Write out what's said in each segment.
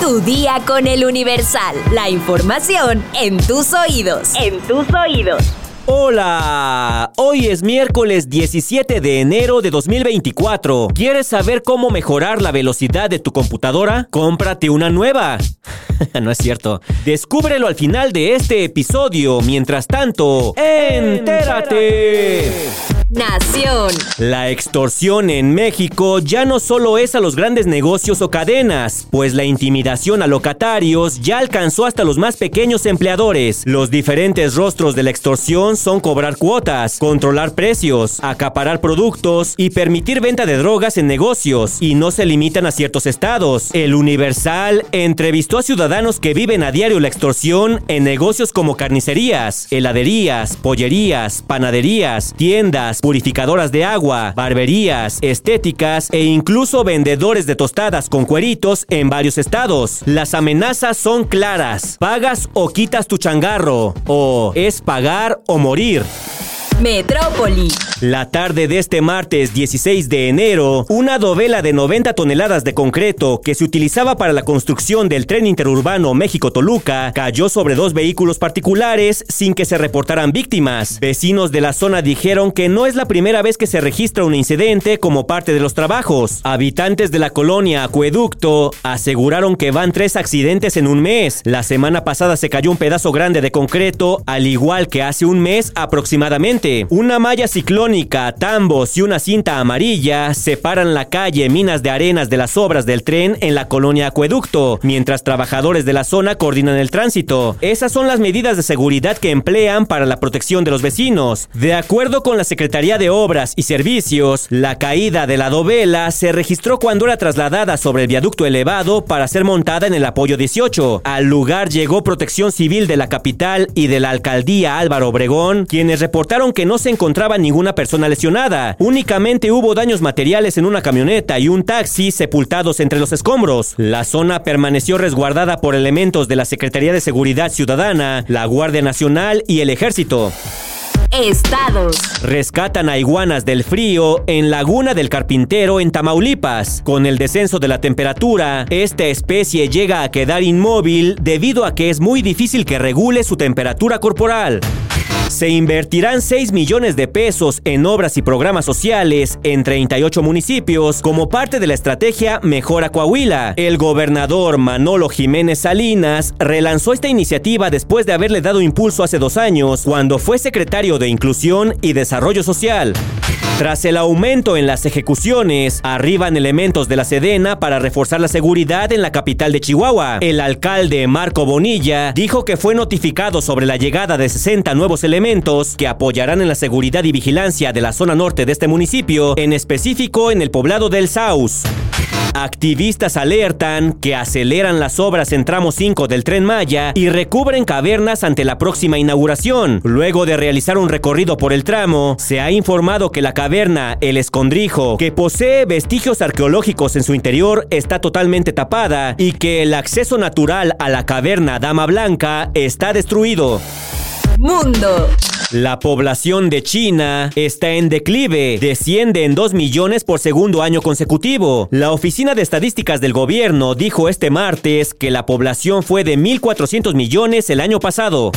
Tu día con el Universal. La información en tus oídos. En tus oídos. Hola, hoy es miércoles 17 de enero de 2024. ¿Quieres saber cómo mejorar la velocidad de tu computadora? Cómprate una nueva. no es cierto. Descúbrelo al final de este episodio. Mientras tanto, entérate. Nación. La extorsión en México ya no solo es a los grandes negocios o cadenas, pues la intimidación a locatarios ya alcanzó hasta los más pequeños empleadores. Los diferentes rostros de la extorsión son cobrar cuotas, controlar precios, acaparar productos y permitir venta de drogas en negocios, y no se limitan a ciertos estados. El Universal entrevistó a ciudadanos que viven a diario la extorsión en negocios como carnicerías, heladerías, pollerías, panaderías, tiendas, purificadoras de agua, barberías, estéticas e incluso vendedores de tostadas con cueritos en varios estados. Las amenazas son claras. Pagas o quitas tu changarro. O es pagar o morir. Metrópoli. La tarde de este martes 16 de enero, una dovela de 90 toneladas de concreto que se utilizaba para la construcción del tren interurbano México-Toluca cayó sobre dos vehículos particulares sin que se reportaran víctimas. Vecinos de la zona dijeron que no es la primera vez que se registra un incidente como parte de los trabajos. Habitantes de la colonia Acueducto aseguraron que van tres accidentes en un mes. La semana pasada se cayó un pedazo grande de concreto, al igual que hace un mes aproximadamente. Una malla ciclónica, tambos y una cinta amarilla separan la calle Minas de Arenas de las obras del tren en la colonia Acueducto, mientras trabajadores de la zona coordinan el tránsito. Esas son las medidas de seguridad que emplean para la protección de los vecinos. De acuerdo con la Secretaría de Obras y Servicios, la caída de la dovela se registró cuando era trasladada sobre el viaducto elevado para ser montada en el apoyo 18. Al lugar llegó protección civil de la capital y de la alcaldía Álvaro Obregón, quienes reportaron que no se encontraba ninguna persona lesionada. Únicamente hubo daños materiales en una camioneta y un taxi sepultados entre los escombros. La zona permaneció resguardada por elementos de la Secretaría de Seguridad Ciudadana, la Guardia Nacional y el Ejército. Estados. Rescatan a iguanas del frío en Laguna del Carpintero en Tamaulipas. Con el descenso de la temperatura, esta especie llega a quedar inmóvil debido a que es muy difícil que regule su temperatura corporal. Se invertirán 6 millones de pesos en obras y programas sociales en 38 municipios como parte de la estrategia Mejora Coahuila. El gobernador Manolo Jiménez Salinas relanzó esta iniciativa después de haberle dado impulso hace dos años cuando fue secretario de Inclusión y Desarrollo Social. Tras el aumento en las ejecuciones, arriban elementos de la Sedena para reforzar la seguridad en la capital de Chihuahua. El alcalde Marco Bonilla dijo que fue notificado sobre la llegada de 60 nuevos elementos que apoyarán en la seguridad y vigilancia de la zona norte de este municipio, en específico en el poblado del Saus. Activistas alertan que aceleran las obras en tramo 5 del tren Maya y recubren cavernas ante la próxima inauguración. Luego de realizar un recorrido por el tramo, se ha informado que la caverna El Escondrijo, que posee vestigios arqueológicos en su interior, está totalmente tapada y que el acceso natural a la caverna Dama Blanca está destruido. Mundo. La población de China está en declive, desciende en 2 millones por segundo año consecutivo. La Oficina de Estadísticas del Gobierno dijo este martes que la población fue de 1.400 millones el año pasado.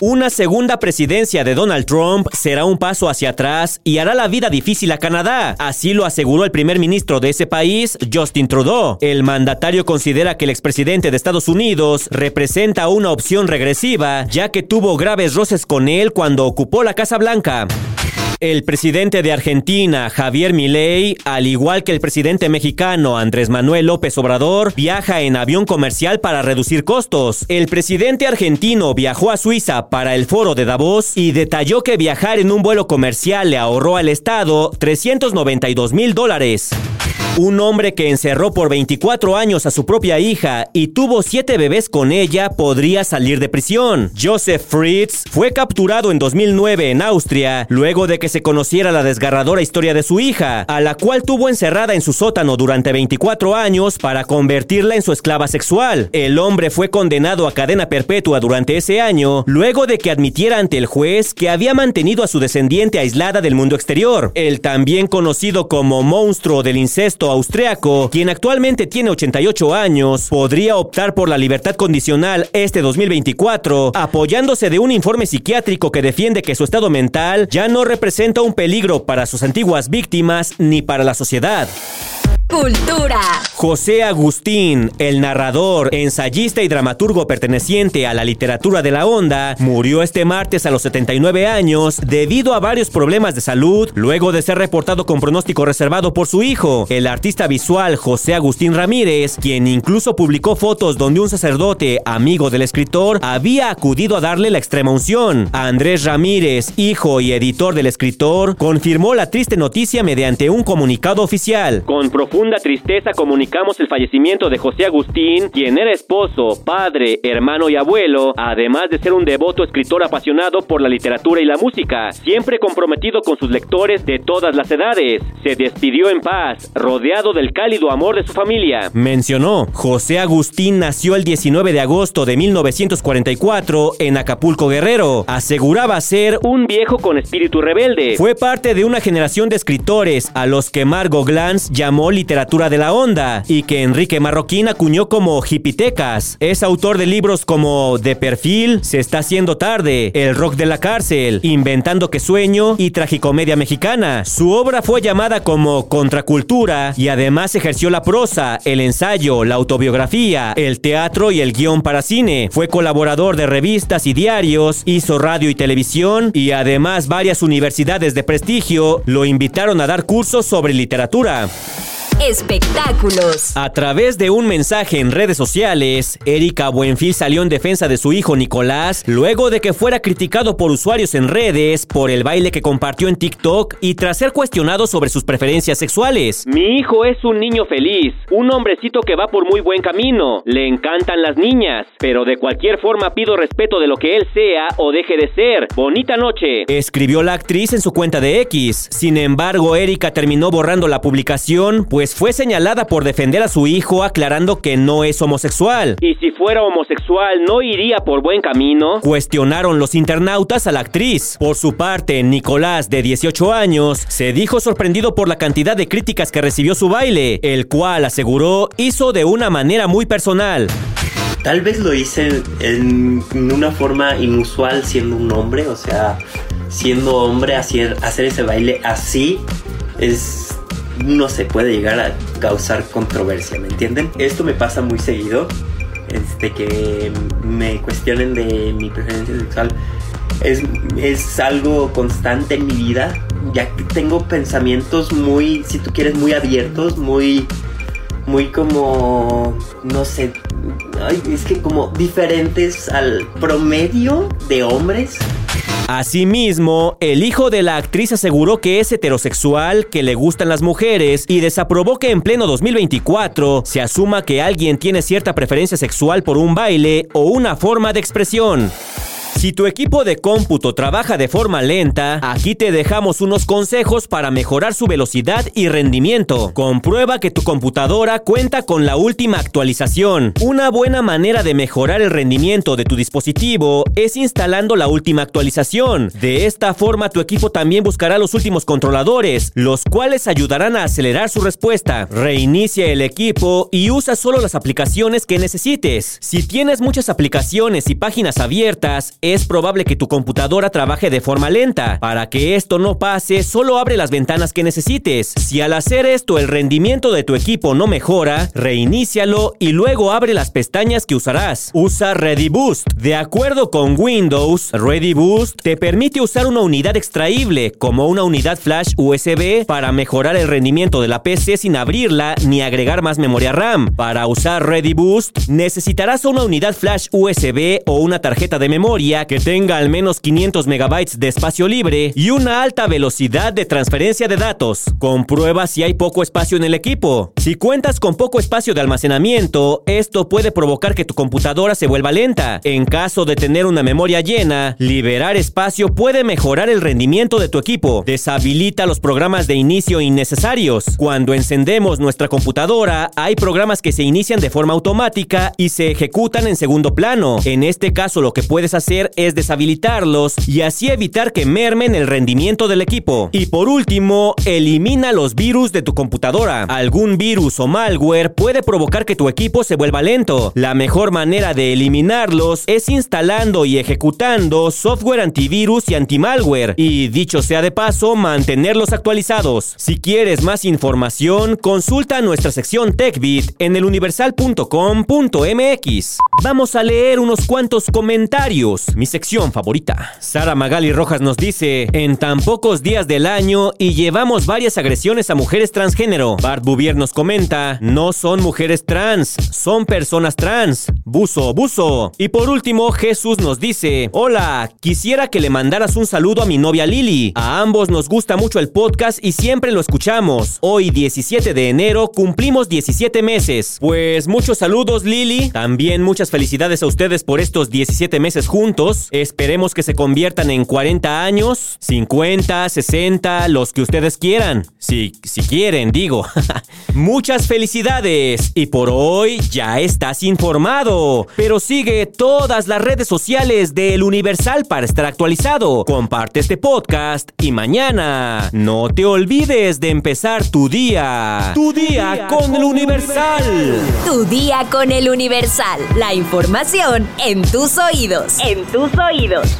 Una segunda presidencia de Donald Trump será un paso hacia atrás y hará la vida difícil a Canadá. Así lo aseguró el primer ministro de ese país, Justin Trudeau. El mandatario considera que el expresidente de Estados Unidos representa una opción regresiva, ya que tuvo graves roces con él cuando ocupó la Casa Blanca. El presidente de Argentina, Javier Milei, al igual que el presidente mexicano Andrés Manuel López Obrador, viaja en avión comercial para reducir costos. El presidente argentino viajó a Suiza para el foro de Davos y detalló que viajar en un vuelo comercial le ahorró al Estado 392 mil dólares. Un hombre que encerró por 24 años a su propia hija y tuvo siete bebés con ella podría salir de prisión. Joseph Fritz fue capturado en 2009 en Austria luego de que se conociera la desgarradora historia de su hija, a la cual tuvo encerrada en su sótano durante 24 años para convertirla en su esclava sexual. El hombre fue condenado a cadena perpetua durante ese año luego de que admitiera ante el juez que había mantenido a su descendiente aislada del mundo exterior. El también conocido como monstruo del incesto austriaco, quien actualmente tiene 88 años, podría optar por la libertad condicional este 2024, apoyándose de un informe psiquiátrico que defiende que su estado mental ya no representa un peligro para sus antiguas víctimas ni para la sociedad. Cultura. José Agustín, el narrador, ensayista y dramaturgo perteneciente a la literatura de la onda, murió este martes a los 79 años debido a varios problemas de salud, luego de ser reportado con pronóstico reservado por su hijo, el artista visual José Agustín Ramírez, quien incluso publicó fotos donde un sacerdote, amigo del escritor, había acudido a darle la extrema unción. Andrés Ramírez, hijo y editor del escritor, confirmó la triste noticia mediante un comunicado oficial. Con profunda tristeza comunicamos el fallecimiento de José Agustín, quien era esposo, padre, hermano y abuelo, además de ser un devoto escritor apasionado por la literatura y la música, siempre comprometido con sus lectores de todas las edades. Se despidió en paz, rodeado del cálido amor de su familia. Mencionó, José Agustín nació el 19 de agosto de 1944 en Acapulco Guerrero. Aseguraba ser un viejo con espíritu rebelde. Fue parte de una generación de escritores a los que Margot Glantz llamó literatura de la onda y que Enrique Marroquín acuñó como hipitecas. Es autor de libros como De perfil, Se está haciendo tarde, El rock de la cárcel, Inventando que sueño y Tragicomedia mexicana. Su obra fue llamada como Contracultura y además ejerció la prosa, el ensayo, la autobiografía, el teatro y el guion para cine. Fue colaborador de revistas y diarios, hizo radio y televisión y además varias universidades de prestigio lo invitaron a dar cursos sobre literatura. Espectáculos. A través de un mensaje en redes sociales, Erika Buenfil salió en defensa de su hijo Nicolás luego de que fuera criticado por usuarios en redes por el baile que compartió en TikTok y tras ser cuestionado sobre sus preferencias sexuales. Mi hijo es un niño feliz, un hombrecito que va por muy buen camino. Le encantan las niñas, pero de cualquier forma pido respeto de lo que él sea o deje de ser. Bonita noche. Escribió la actriz en su cuenta de X. Sin embargo, Erika terminó borrando la publicación, pues fue señalada por defender a su hijo aclarando que no es homosexual. ¿Y si fuera homosexual no iría por buen camino? Cuestionaron los internautas a la actriz. Por su parte, Nicolás, de 18 años, se dijo sorprendido por la cantidad de críticas que recibió su baile, el cual aseguró hizo de una manera muy personal. Tal vez lo hice en una forma inusual siendo un hombre, o sea, siendo hombre, hacer, hacer ese baile así es no se puede llegar a causar controversia, ¿me entienden? Esto me pasa muy seguido, este, que me cuestionen de mi preferencia sexual. Es, es algo constante en mi vida, ya que tengo pensamientos muy, si tú quieres, muy abiertos, muy, muy como, no sé, es que como diferentes al promedio de hombres. Asimismo, el hijo de la actriz aseguró que es heterosexual, que le gustan las mujeres y desaprobó que en pleno 2024 se asuma que alguien tiene cierta preferencia sexual por un baile o una forma de expresión. Si tu equipo de cómputo trabaja de forma lenta, aquí te dejamos unos consejos para mejorar su velocidad y rendimiento. Comprueba que tu computadora cuenta con la última actualización. Una buena manera de mejorar el rendimiento de tu dispositivo es instalando la última actualización. De esta forma tu equipo también buscará los últimos controladores, los cuales ayudarán a acelerar su respuesta. Reinicia el equipo y usa solo las aplicaciones que necesites. Si tienes muchas aplicaciones y páginas abiertas, es probable que tu computadora trabaje de forma lenta. Para que esto no pase, solo abre las ventanas que necesites. Si al hacer esto el rendimiento de tu equipo no mejora, reinícialo y luego abre las pestañas que usarás. Usa Ready Boost. De acuerdo con Windows, Ready Boost te permite usar una unidad extraíble, como una unidad flash USB, para mejorar el rendimiento de la PC sin abrirla ni agregar más memoria RAM. Para usar Ready Boost, necesitarás una unidad flash USB o una tarjeta de memoria que tenga al menos 500 megabytes de espacio libre y una alta velocidad de transferencia de datos. Comprueba si hay poco espacio en el equipo. Si cuentas con poco espacio de almacenamiento, esto puede provocar que tu computadora se vuelva lenta. En caso de tener una memoria llena, liberar espacio puede mejorar el rendimiento de tu equipo. Deshabilita los programas de inicio innecesarios. Cuando encendemos nuestra computadora, hay programas que se inician de forma automática y se ejecutan en segundo plano. En este caso, lo que puedes hacer es deshabilitarlos y así evitar que mermen el rendimiento del equipo. Y por último, elimina los virus de tu computadora. Algún virus o malware puede provocar que tu equipo se vuelva lento. La mejor manera de eliminarlos es instalando y ejecutando software antivirus y antimalware. Y dicho sea de paso, mantenerlos actualizados. Si quieres más información, consulta nuestra sección TechBit en eluniversal.com.mx. Vamos a leer unos cuantos comentarios, mi sección favorita. Sara Magali Rojas nos dice, en tan pocos días del año y llevamos varias agresiones a mujeres transgénero. Bart Bouvier nos comenta, no son mujeres trans, son personas trans. Buzo, buzo. Y por último, Jesús nos dice, hola, quisiera que le mandaras un saludo a mi novia Lili. A ambos nos gusta mucho el podcast y siempre lo escuchamos. Hoy 17 de enero cumplimos 17 meses. Pues muchos saludos Lili, también muchas felicidades a ustedes por estos 17 meses juntos. Esperemos que se conviertan en 40 años, 50, 60, los que ustedes quieran. Si, si quieren, digo. muchas felicidades. Y por hoy ya estás informado. Pero sigue todas las redes sociales del Universal para estar actualizado. Comparte este podcast y mañana no te olvides de empezar tu día. Tu día, con el Universal. Tu día con el Universal. La información en tus oídos. En tus oídos.